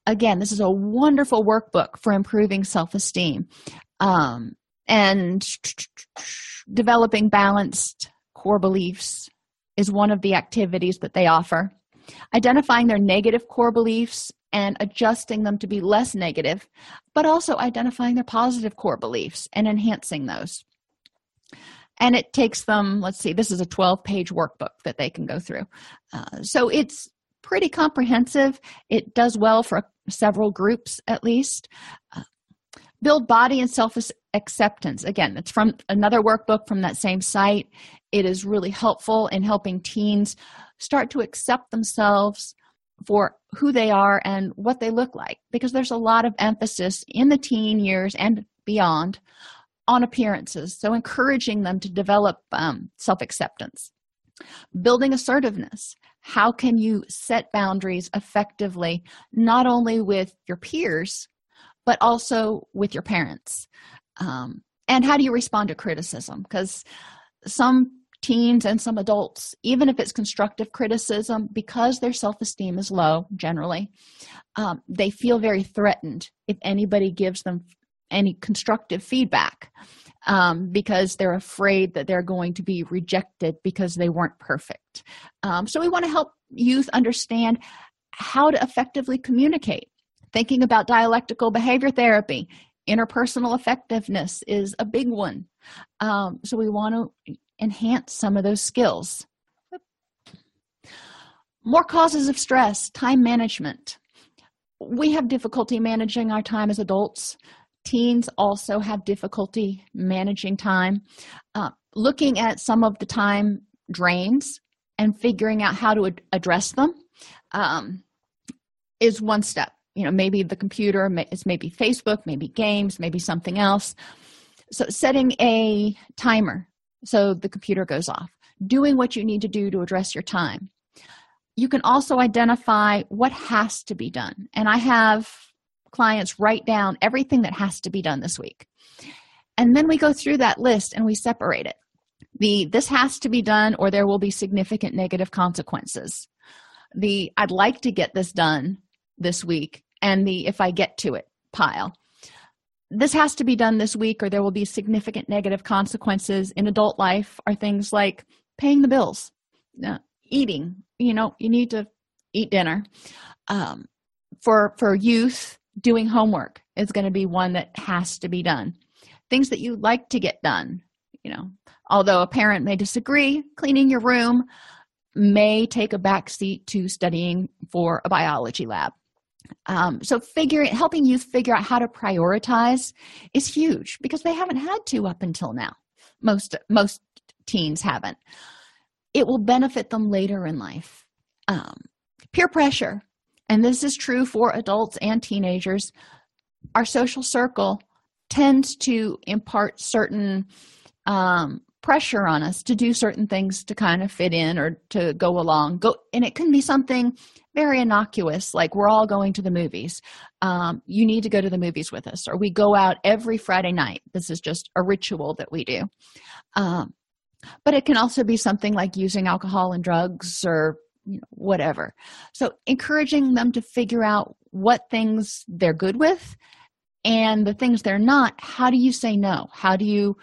Again, this is a wonderful workbook for improving self esteem um, and <tsk> developing balanced core beliefs is one of the activities that they offer. Identifying their negative core beliefs and adjusting them to be less negative, but also identifying their positive core beliefs and enhancing those. And it takes them let's see this is a 12 page workbook that they can go through. Uh, so it's pretty comprehensive. It does well for several groups at least. Uh, build body and self acceptance again it's from another workbook from that same site it is really helpful in helping teens start to accept themselves for who they are and what they look like because there's a lot of emphasis in the teen years and beyond on appearances, so encouraging them to develop um, self acceptance. Building assertiveness. how can you set boundaries effectively not only with your peers but also with your parents um, and how do you respond to criticism because some teens and some adults even if it's constructive criticism because their self-esteem is low generally um, they feel very threatened if anybody gives them any constructive feedback um, because they're afraid that they're going to be rejected because they weren't perfect. Um, so, we want to help youth understand how to effectively communicate. Thinking about dialectical behavior therapy, interpersonal effectiveness is a big one. Um, so, we want to enhance some of those skills. More causes of stress, time management. We have difficulty managing our time as adults teens also have difficulty managing time uh, looking at some of the time drains and figuring out how to ad- address them um, is one step you know maybe the computer is maybe facebook maybe games maybe something else so setting a timer so the computer goes off doing what you need to do to address your time you can also identify what has to be done and i have clients write down everything that has to be done this week. And then we go through that list and we separate it. The this has to be done or there will be significant negative consequences. The I'd like to get this done this week and the if I get to it pile. This has to be done this week or there will be significant negative consequences in adult life are things like paying the bills, uh, eating, you know, you need to eat dinner. Um, for for youth doing homework is going to be one that has to be done things that you like to get done you know although a parent may disagree cleaning your room may take a back seat to studying for a biology lab um, so figuring helping youth figure out how to prioritize is huge because they haven't had to up until now. Most most teens haven't. It will benefit them later in life. Um, peer pressure and this is true for adults and teenagers, our social circle tends to impart certain um, pressure on us to do certain things to kind of fit in or to go along go and it can be something very innocuous like we're all going to the movies um, you need to go to the movies with us or we go out every friday night this is just a ritual that we do um, but it can also be something like using alcohol and drugs or you know, whatever. So, encouraging them to figure out what things they're good with and the things they're not. How do you say no? How do you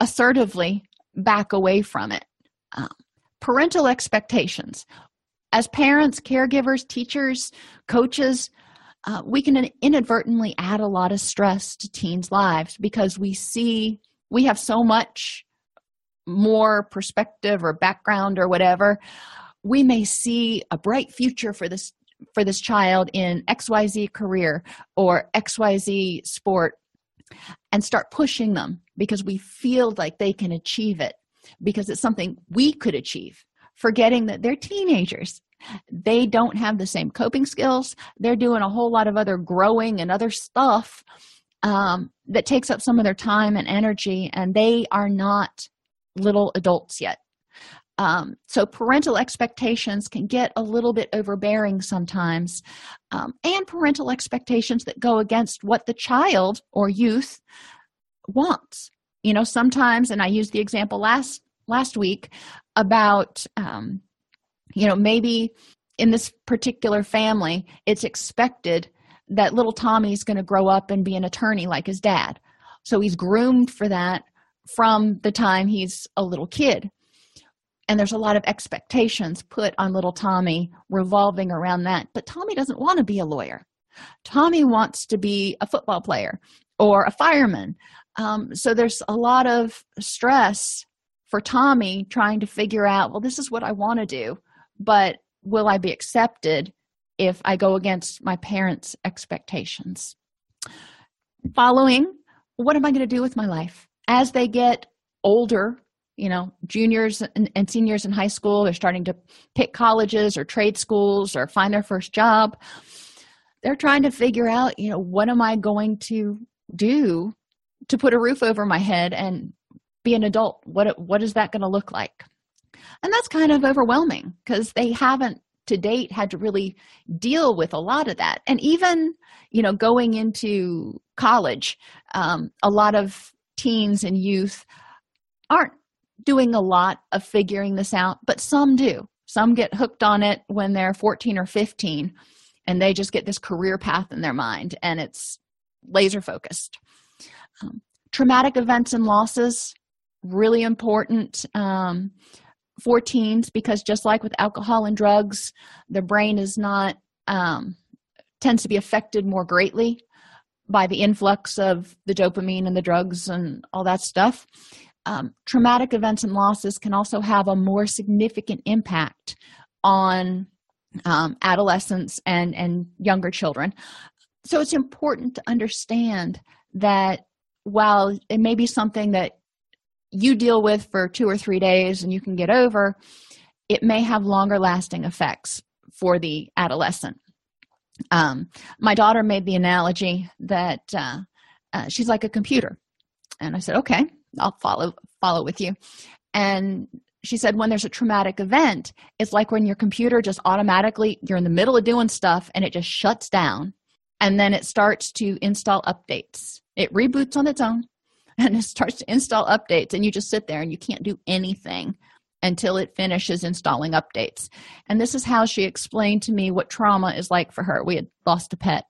assertively back away from it? Um, parental expectations. As parents, caregivers, teachers, coaches, uh, we can inadvertently add a lot of stress to teens' lives because we see we have so much more perspective or background or whatever we may see a bright future for this for this child in xyz career or xyz sport and start pushing them because we feel like they can achieve it because it's something we could achieve. Forgetting that they're teenagers. They don't have the same coping skills. They're doing a whole lot of other growing and other stuff um, that takes up some of their time and energy and they are not little adults yet um, so parental expectations can get a little bit overbearing sometimes. Um, and parental expectations that go against what the child or youth wants. You know sometimes and i used the example last last week about um, you know maybe in this particular family it's expected that little tommy's going to grow up and be an attorney like his dad. So he's groomed for that from the time he's a little kid and there's a lot of expectations put on little Tommy revolving around that. But Tommy doesn't want to be a lawyer. Tommy wants to be a football player or a fireman. Um, so there's a lot of stress for Tommy trying to figure out, well, this is what I want to do, but will I be accepted if I go against my parents' expectations? Following, what am I going to do with my life? As they get older, you know juniors and, and, seniors in high school they're starting to pick colleges or trade schools or find their first job. They're trying to figure out you know what am i going to do to put a roof over my head and be an adult? What what is that going to look like? And that's kind of overwhelming because they haven't to date had to really deal with a lot of that. And even you know going into college um, a lot of teens and youth aren't doing a lot of figuring this out but some do. Some get hooked on it when they're 14 or 15 and they just get this career path in their mind and it's laser focused. Um, traumatic events and losses really important um, for teens because just like with alcohol and drugs the brain is not um, tends to be affected more greatly by the influx of the dopamine and the drugs and all that stuff um, traumatic events and losses can also have a more significant impact on um, adolescents and and younger children. So it's important to understand that while it may be something that you deal with for two or three days and you can get over it may have longer lasting effects for the adolescent. Um, my daughter made the analogy that uh, uh, she's like a computer. And i said okay i'll follow follow with you. And she said when there's a traumatic event it's like when your computer just automatically you're in the middle of doing stuff and it just shuts down and then it starts to install updates. It reboots on its own <laughs> and it starts to install updates and you just sit there and you can't do anything until it finishes installing updates. And this is how she explained to me what trauma is like for her. We had lost a pet.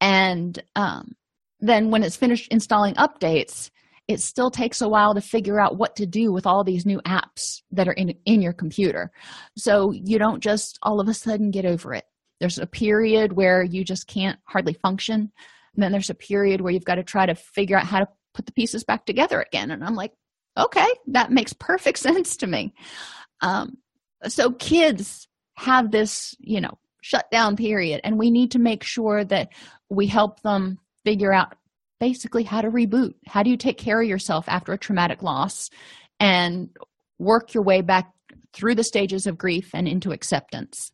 And um, then when it's finished installing updates it still takes a while to figure out what to do with all these new apps that are in, in your computer. So you don't just all of a sudden get over it. There's a period where you just can't hardly function. And then there's a period where you've got to try to figure out how to put the pieces back together again. And i'm like okay that makes perfect <laughs> sense to me. Um, so kids have this you know shutdown period and we need to make sure that we help them figure out basically how to reboot. How do you take care of yourself after a traumatic loss and work your way back through the stages of grief and into acceptance?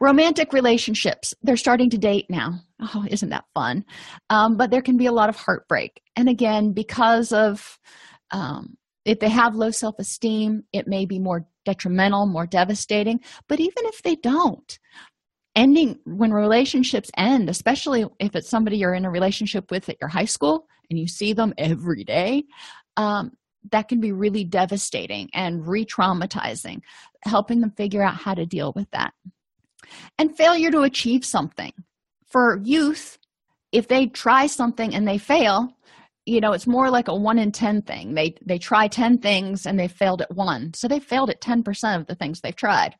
Romantic relationships. They're starting to date now. Oh isn't that fun? Um, but there can be a lot of heartbreak. And again because of um, if they have low self-esteem it may be more detrimental more devastating. But even if they don't ending when relationships end especially if it's somebody you're in a relationship with at your high school and you see them every day um, that can be really devastating and re-traumatizing helping them figure out how to deal with that. And failure to achieve something. For youth if they try something and they fail you know it's more like a one in ten thing. They they try 10 things and they failed at one. So they failed at 10% of the things they've tried.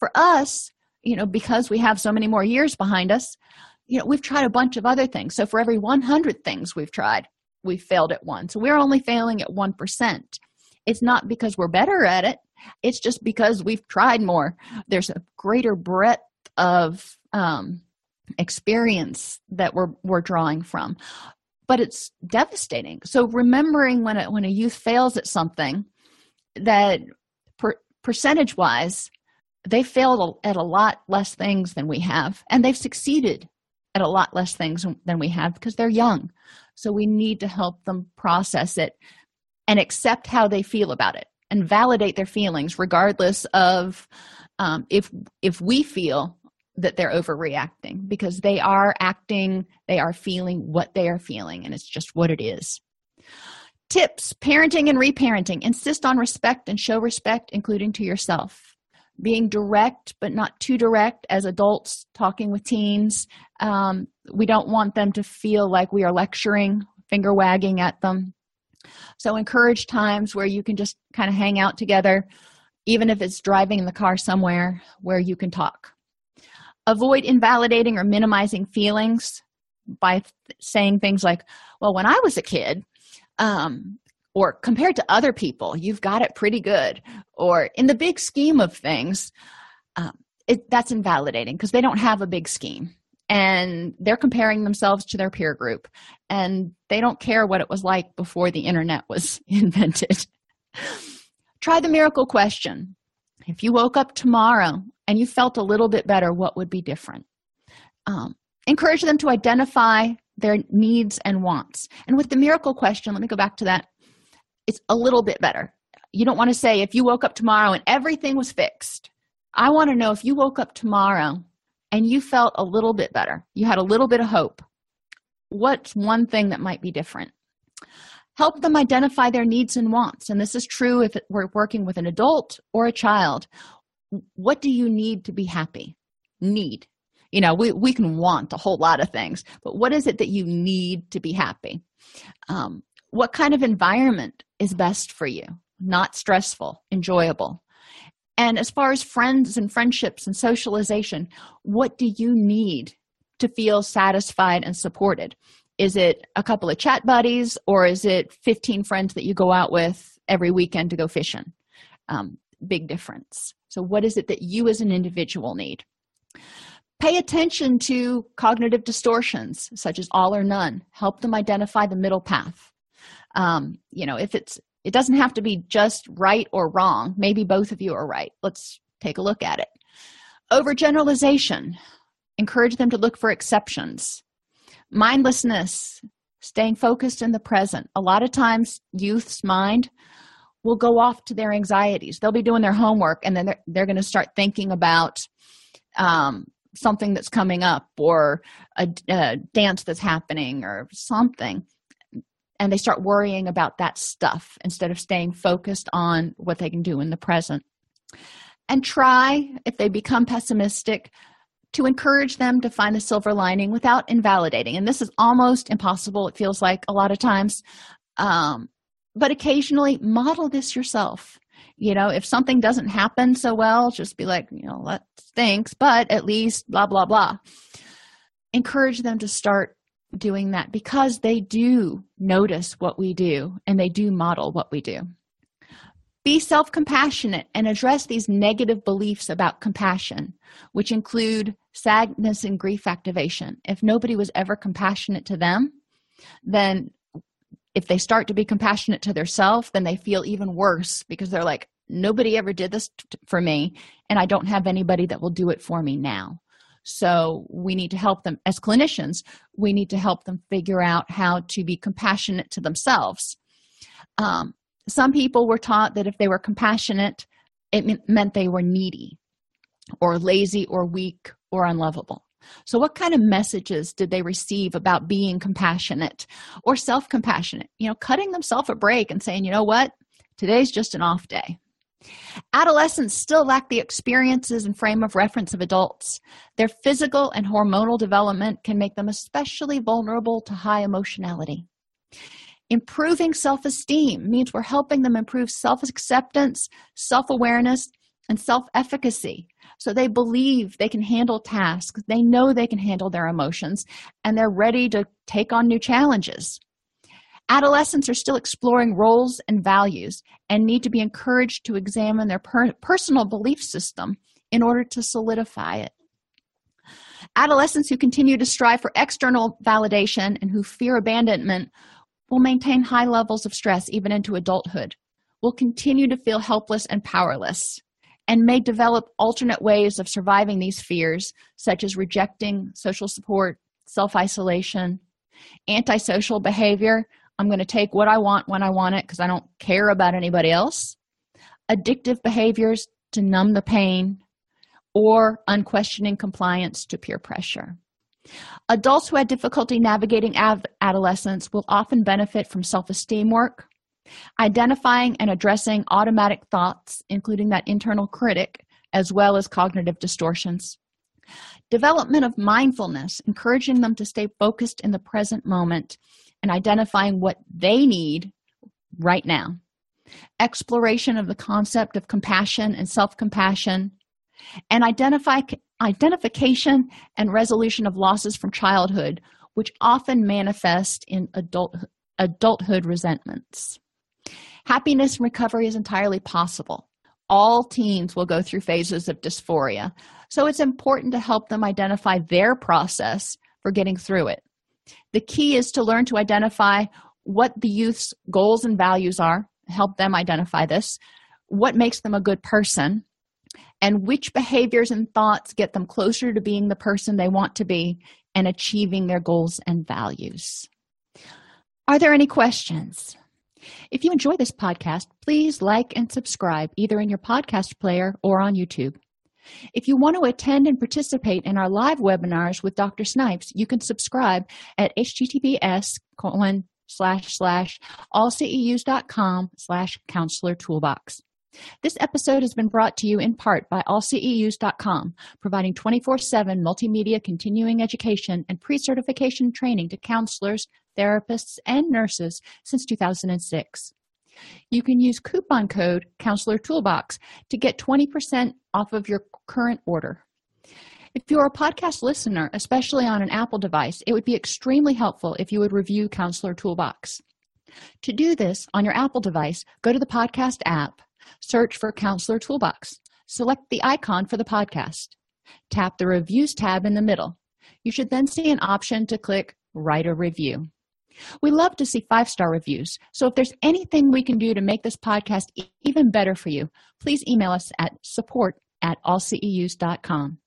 For us you know because we have so many more years behind us you know we've tried a bunch of other things. So for every 100 things we've tried we failed at one. So we're only failing at 1% it's not because we're better at it. It's just because we've tried more. There's a greater breadth of um, experience that we're we're drawing from. But it's devastating. So remembering when a, when a youth fails at something that per, percentage wise they failed at a lot less things than we have and they've succeeded at a lot less things than we have because they're young. So we need to help them process it and accept how they feel about it and validate their feelings regardless of um, if if we feel that they're overreacting because they are acting they are feeling what they are feeling and it's just what it is. Tips parenting and reparenting. Insist on respect and show respect including to yourself being direct but not too direct as adults talking with teens. Um, we don't want them to feel like we are lecturing finger wagging at them. So encourage times where you can just kind of hang out together even if it's driving in the car somewhere where you can talk. Avoid invalidating or minimizing feelings by th- saying things like well when i was a kid um, or compared to other people you've got it pretty good. Or in the big scheme of things um, it, that's invalidating because they don't have a big scheme. And they're comparing themselves to their peer group and they don't care what it was like before the internet was <laughs> invented. Try the miracle question. If you woke up tomorrow and you felt a little bit better what would be different? Um, encourage them to identify their needs and wants. And with the miracle question let me go back to that it's a little bit better you don't want to say if you woke up tomorrow and everything was fixed. I want to know if you woke up tomorrow and you felt a little bit better, you had a little bit of hope. What's one thing that might be different? Help them identify their needs and wants. And this is true if we're working with an adult or a child. What do you need to be happy? Need. You know, we, we can want a whole lot of things, but what is it that you need to be happy? Um, what kind of environment is best for you? Not stressful, enjoyable. And as far as friends and friendships and socialization, what do you need to feel satisfied and supported? Is it a couple of chat buddies or is it 15 friends that you go out with every weekend to go fishing? Um, big difference. So, what is it that you as an individual need? Pay attention to cognitive distortions such as all or none. Help them identify the middle path. Um, you know, if it's it doesn't have to be just right or wrong. Maybe both of you are right. Let's take a look at it. Overgeneralization. Encourage them to look for exceptions. Mindlessness. Staying focused in the present. A lot of times, youth's mind will go off to their anxieties. They'll be doing their homework and then they're, they're going to start thinking about um, something that's coming up or a, a dance that's happening or something and they start worrying about that stuff instead of staying focused on what they can do in the present. And try if they become pessimistic to encourage them to find the silver lining without invalidating. And this is almost impossible it feels like a lot of times. Um, but occasionally model this yourself. You know if something doesn't happen so well just be like you know that stinks but at least blah blah blah. Encourage them to start doing that because they do notice what we do and they do model what we do be self compassionate and address these negative beliefs about compassion, which include sadness and grief activation. If nobody was ever compassionate to them, then if they start to be compassionate to themselves, then they feel even worse because they're like, nobody ever did this t- for me, and I don't have anybody that will do it for me now. So we need to help them as clinicians, we need to help them figure out how to be compassionate to themselves. Um, some people were taught that if they were compassionate, it meant they were needy or lazy or weak or unlovable. So, what kind of messages did they receive about being compassionate or self compassionate? You know, cutting themselves a break and saying, you know what, today's just an off day. Adolescents still lack the experiences and frame of reference of adults. Their physical and hormonal development can make them especially vulnerable to high emotionality. Improving self esteem means we're helping them improve self acceptance, self awareness, and self efficacy. So they believe they can handle tasks, they know they can handle their emotions, and they're ready to take on new challenges. Adolescents are still exploring roles and values and need to be encouraged to examine their per- personal belief system in order to solidify it. Adolescents who continue to strive for external validation and who fear abandonment will maintain high levels of stress even into adulthood, will continue to feel helpless and powerless and may develop alternate ways of surviving these fears, such as rejecting social support, self isolation, antisocial behavior. I'm going to take what I want when I want it because I don't care about anybody else. Addictive behaviors to numb the pain, or unquestioning compliance to peer pressure. Adults who had difficulty navigating adolescence will often benefit from self esteem work, identifying and addressing automatic thoughts, including that internal critic, as well as cognitive distortions. Development of mindfulness, encouraging them to stay focused in the present moment and identifying what they need right now. Exploration of the concept of compassion and self compassion, and identify, identification and resolution of losses from childhood, which often manifest in adult, adulthood resentments. Happiness and recovery is entirely possible. All teens will go through phases of dysphoria, so it's important to help them identify their process for getting through it. The key is to learn to identify what the youth's goals and values are, help them identify this, what makes them a good person, and which behaviors and thoughts get them closer to being the person they want to be and achieving their goals and values. Are there any questions? If you enjoy this podcast, please like and subscribe either in your podcast player or on YouTube. If you want to attend and participate in our live webinars with Dr. Snipes, you can subscribe at https colon slash slash allceus.com slash counselor toolbox. This episode has been brought to you in part by allceus.com, providing 24 7 multimedia continuing education and pre certification training to counselors, therapists, and nurses since 2006. You can use coupon code Counselor Toolbox to get 20% off of your current order. If you're a podcast listener, especially on an Apple device, it would be extremely helpful if you would review Counselor Toolbox. To do this on your Apple device, go to the podcast app, search for Counselor Toolbox, select the icon for the podcast, tap the Reviews tab in the middle. You should then see an option to click Write a Review. We love to see five star reviews, so if there's anything we can do to make this podcast even better for you, please email us at support at allceus.com.